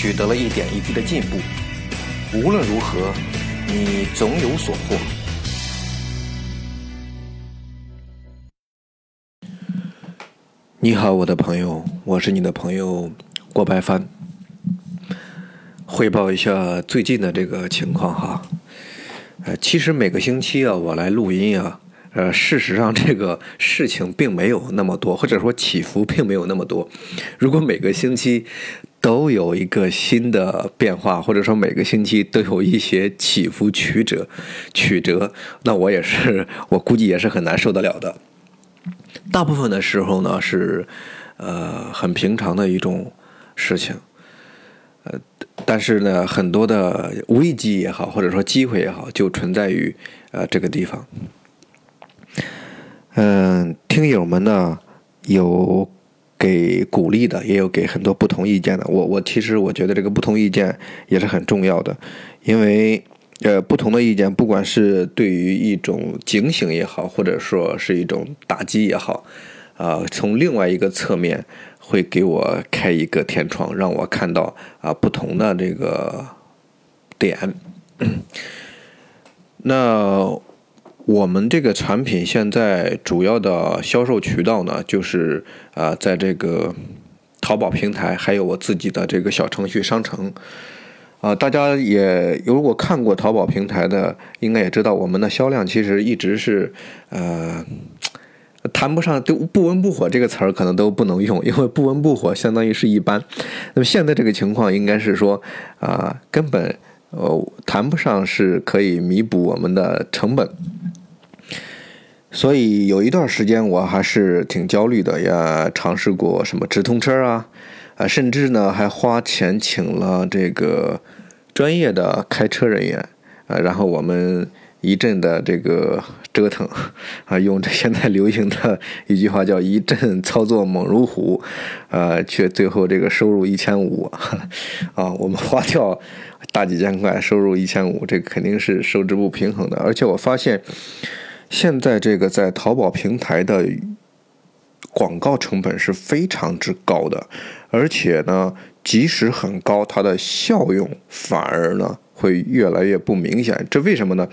取得了一点一滴的进步，无论如何，你总有所获。你好，我的朋友，我是你的朋友郭白帆。汇报一下最近的这个情况哈。呃，其实每个星期啊，我来录音啊，呃，事实上这个事情并没有那么多，或者说起伏并没有那么多。如果每个星期，都有一个新的变化，或者说每个星期都有一些起伏曲折，曲折，那我也是，我估计也是很难受得了的。大部分的时候呢，是呃很平常的一种事情，呃，但是呢，很多的危机也好，或者说机会也好，就存在于呃这个地方。嗯，听友们呢有。给鼓励的，也有给很多不同意见的。我我其实我觉得这个不同意见也是很重要的，因为呃不同的意见，不管是对于一种警醒也好，或者说是一种打击也好，啊，从另外一个侧面会给我开一个天窗，让我看到啊不同的这个点。那。我们这个产品现在主要的销售渠道呢，就是啊，在这个淘宝平台，还有我自己的这个小程序商城。啊，大家也如果看过淘宝平台的，应该也知道我们的销量其实一直是呃谈不上都不温不火这个词儿可能都不能用，因为不温不火相当于是一般。那么现在这个情况应该是说啊，根本呃谈不上是可以弥补我们的成本。所以有一段时间我还是挺焦虑的，也尝试过什么直通车啊，啊，甚至呢还花钱请了这个专业的开车人员，啊，然后我们一阵的这个折腾，啊，用这现在流行的一句话叫“一阵操作猛如虎”，呃，却最后这个收入一千五，啊，我们花掉大几千块，收入一千五，这肯定是收支不平衡的，而且我发现。现在这个在淘宝平台的广告成本是非常之高的，而且呢，即使很高，它的效用反而呢会越来越不明显。这为什么呢？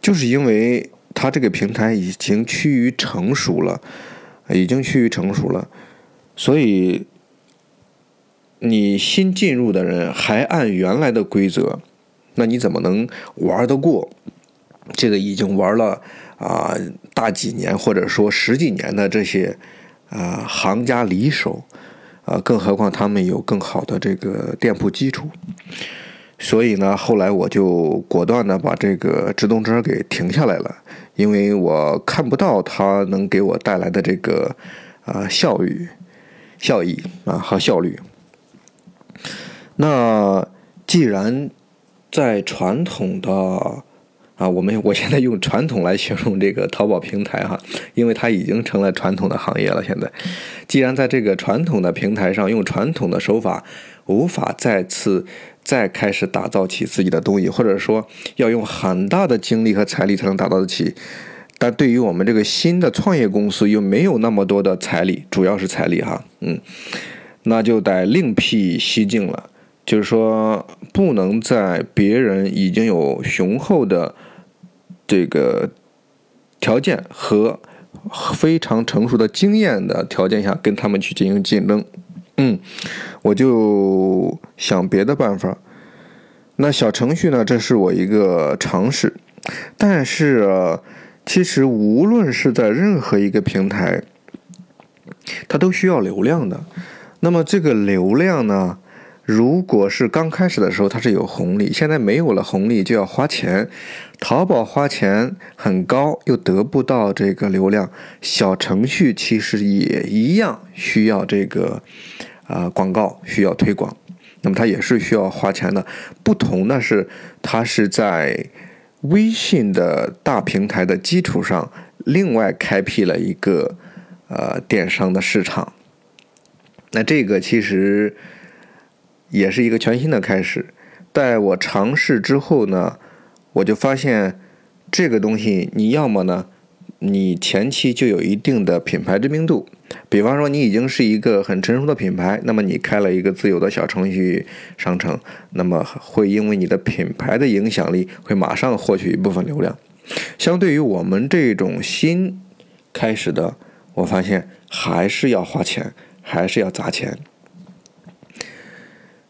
就是因为它这个平台已经趋于成熟了，已经趋于成熟了，所以你新进入的人还按原来的规则，那你怎么能玩得过这个已经玩了？啊，大几年或者说十几年的这些啊行家里手，啊，更何况他们有更好的这个店铺基础，所以呢，后来我就果断的把这个直通车给停下来了，因为我看不到它能给我带来的这个啊效率、效益啊和效率。那既然在传统的。啊，我们我现在用传统来形容这个淘宝平台哈，因为它已经成了传统的行业了。现在，既然在这个传统的平台上用传统的手法，无法再次再开始打造起自己的东西，或者说要用很大的精力和财力才能打造得起，但对于我们这个新的创业公司又没有那么多的财力，主要是财力哈，嗯，那就得另辟蹊径了。就是说，不能在别人已经有雄厚的这个条件和非常成熟的经验的条件下跟他们去进行竞争。嗯，我就想别的办法。那小程序呢？这是我一个尝试，但是其实无论是在任何一个平台，它都需要流量的。那么这个流量呢？如果是刚开始的时候，它是有红利，现在没有了红利就要花钱。淘宝花钱很高，又得不到这个流量。小程序其实也一样需要这个啊广告，需要推广。那么它也是需要花钱的。不同的是，它是在微信的大平台的基础上，另外开辟了一个呃电商的市场。那这个其实也是一个全新的开始。在我尝试之后呢，我就发现这个东西，你要么呢，你前期就有一定的品牌知名度，比方说你已经是一个很成熟的品牌，那么你开了一个自有的小程序商城，那么会因为你的品牌的影响力，会马上获取一部分流量。相对于我们这种新开始的，我发现还是要花钱。还是要砸钱，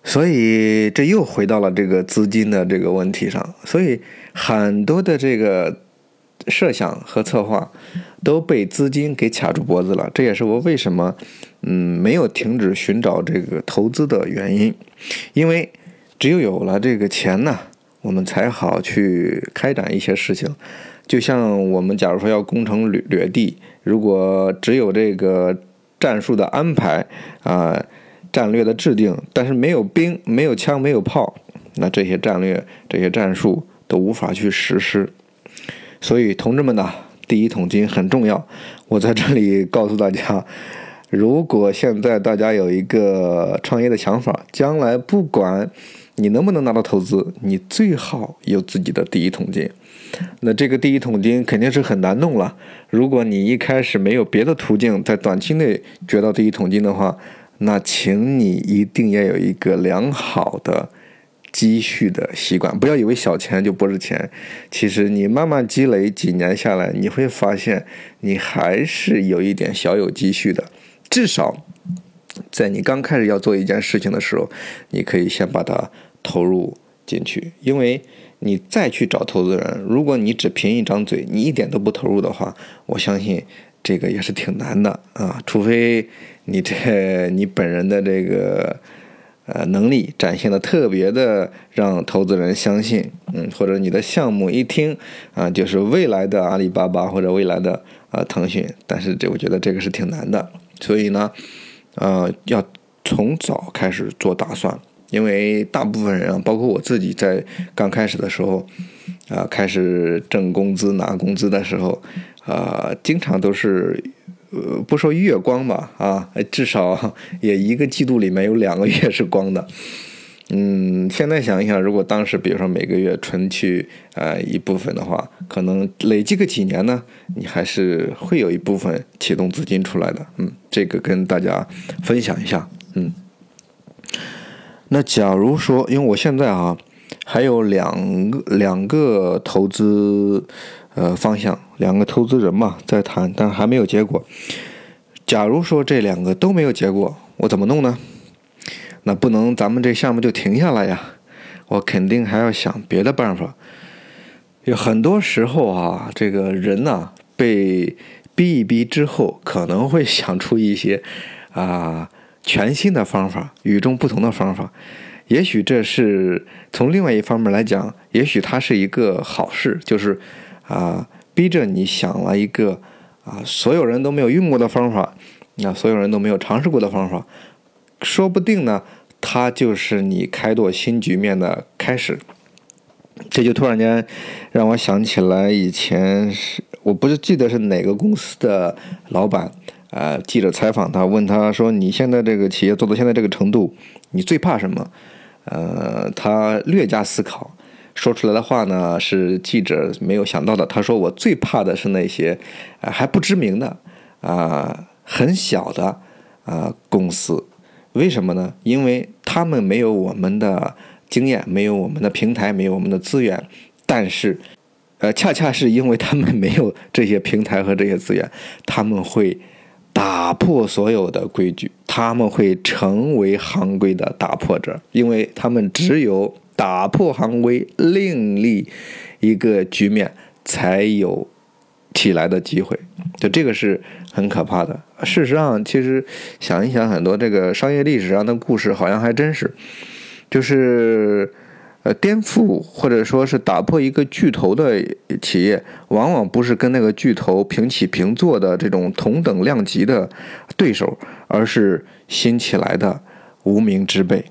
所以这又回到了这个资金的这个问题上。所以很多的这个设想和策划都被资金给卡住脖子了。这也是我为什么嗯没有停止寻找这个投资的原因。因为只有有了这个钱呢，我们才好去开展一些事情。就像我们假如说要攻城掠掠地，如果只有这个。战术的安排啊，战略的制定，但是没有兵、没有枪、没有炮，那这些战略、这些战术都无法去实施。所以，同志们呢，第一桶金很重要。我在这里告诉大家，如果现在大家有一个创业的想法，将来不管你能不能拿到投资，你最好有自己的第一桶金。那这个第一桶金肯定是很难弄了。如果你一开始没有别的途径，在短期内掘到第一桶金的话，那请你一定要有一个良好的积蓄的习惯。不要以为小钱就不是钱，其实你慢慢积累几年下来，你会发现你还是有一点小有积蓄的。至少在你刚开始要做一件事情的时候，你可以先把它投入进去，因为。你再去找投资人，如果你只凭一张嘴，你一点都不投入的话，我相信这个也是挺难的啊。除非你这 你本人的这个呃能力展现的特别的让投资人相信，嗯，或者你的项目一听啊就是未来的阿里巴巴或者未来的呃腾讯，但是这我觉得这个是挺难的，所以呢，呃，要从早开始做打算。因为大部分人啊，包括我自己，在刚开始的时候，啊，开始挣工资、拿工资的时候，啊，经常都是，呃，不说月光吧，啊，至少也一个季度里面有两个月是光的。嗯，现在想一想，如果当时比如说每个月存去呃一部分的话，可能累积个几年呢，你还是会有一部分启动资金出来的。嗯，这个跟大家分享一下。嗯。那假如说，因为我现在啊还有两个两个投资呃方向，两个投资人嘛在谈，但还没有结果。假如说这两个都没有结果，我怎么弄呢？那不能咱们这项目就停下来呀，我肯定还要想别的办法。有很多时候啊，这个人呐被逼一逼之后，可能会想出一些啊。全新的方法，与众不同的方法，也许这是从另外一方面来讲，也许它是一个好事，就是啊，逼着你想了一个啊，所有人都没有用过的方法，那所有人都没有尝试过的方法，说不定呢，它就是你开拓新局面的开始。这就突然间让我想起来，以前是我不是记得是哪个公司的老板。呃，记者采访他，问他说：“你现在这个企业做到现在这个程度，你最怕什么？”呃，他略加思考，说出来的话呢是记者没有想到的。他说：“我最怕的是那些还不知名的啊，很小的啊公司。为什么呢？因为他们没有我们的经验，没有我们的平台，没有我们的资源。但是，呃，恰恰是因为他们没有这些平台和这些资源，他们会。”打破所有的规矩，他们会成为行规的打破者，因为他们只有打破行规，另立一个局面，才有起来的机会。就这个是很可怕的。事实上，其实想一想，很多这个商业历史上的故事，好像还真是，就是。呃，颠覆或者说是打破一个巨头的企业，往往不是跟那个巨头平起平坐的这种同等量级的对手，而是新起来的无名之辈。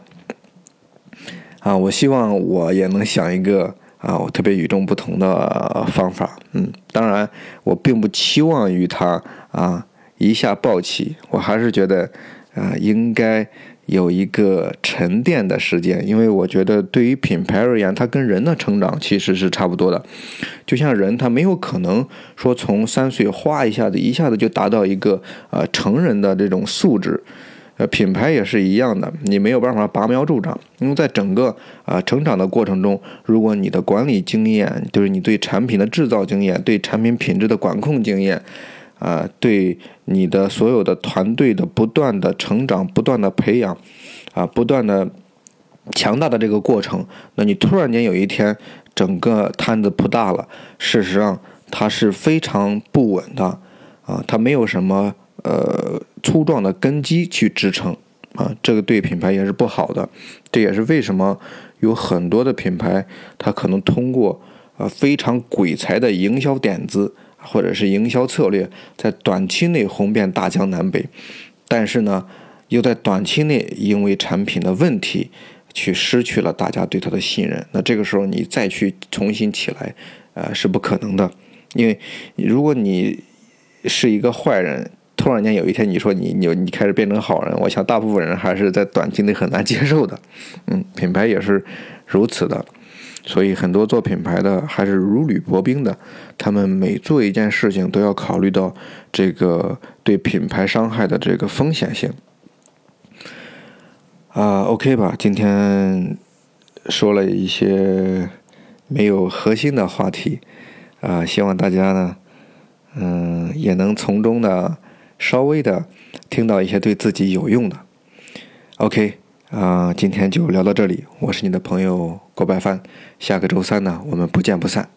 啊，我希望我也能想一个啊，我特别与众不同的方法。嗯，当然，我并不期望于它啊一下暴起，我还是觉得啊应该有一个沉淀的时间，因为我觉得对于品牌而言，它跟人的成长其实是差不多的。就像人，他没有可能说从三岁哗一下子一下子就达到一个呃成人的这种素质。呃，品牌也是一样的，你没有办法拔苗助长，因为在整个啊成长的过程中，如果你的管理经验，就是你对产品的制造经验、对产品品质的管控经验，啊，对你的所有的团队的不断的成长、不断的培养，啊，不断的强大的这个过程，那你突然间有一天整个摊子铺大了，事实上它是非常不稳的，啊，它没有什么。呃，粗壮的根基去支撑啊，这个对品牌也是不好的。这也是为什么有很多的品牌，它可能通过呃非常鬼才的营销点子或者是营销策略，在短期内红遍大江南北，但是呢，又在短期内因为产品的问题，去失去了大家对它的信任。那这个时候你再去重新起来，呃，是不可能的，因为如果你是一个坏人。突然间有一天，你说你你你开始变成好人，我想大部分人还是在短期内很难接受的。嗯，品牌也是如此的，所以很多做品牌的还是如履薄冰的，他们每做一件事情都要考虑到这个对品牌伤害的这个风险性。啊，OK 吧，今天说了一些没有核心的话题，啊，希望大家呢，嗯，也能从中呢。稍微的听到一些对自己有用的，OK 啊，今天就聊到这里。我是你的朋友郭白帆，下个周三呢，我们不见不散。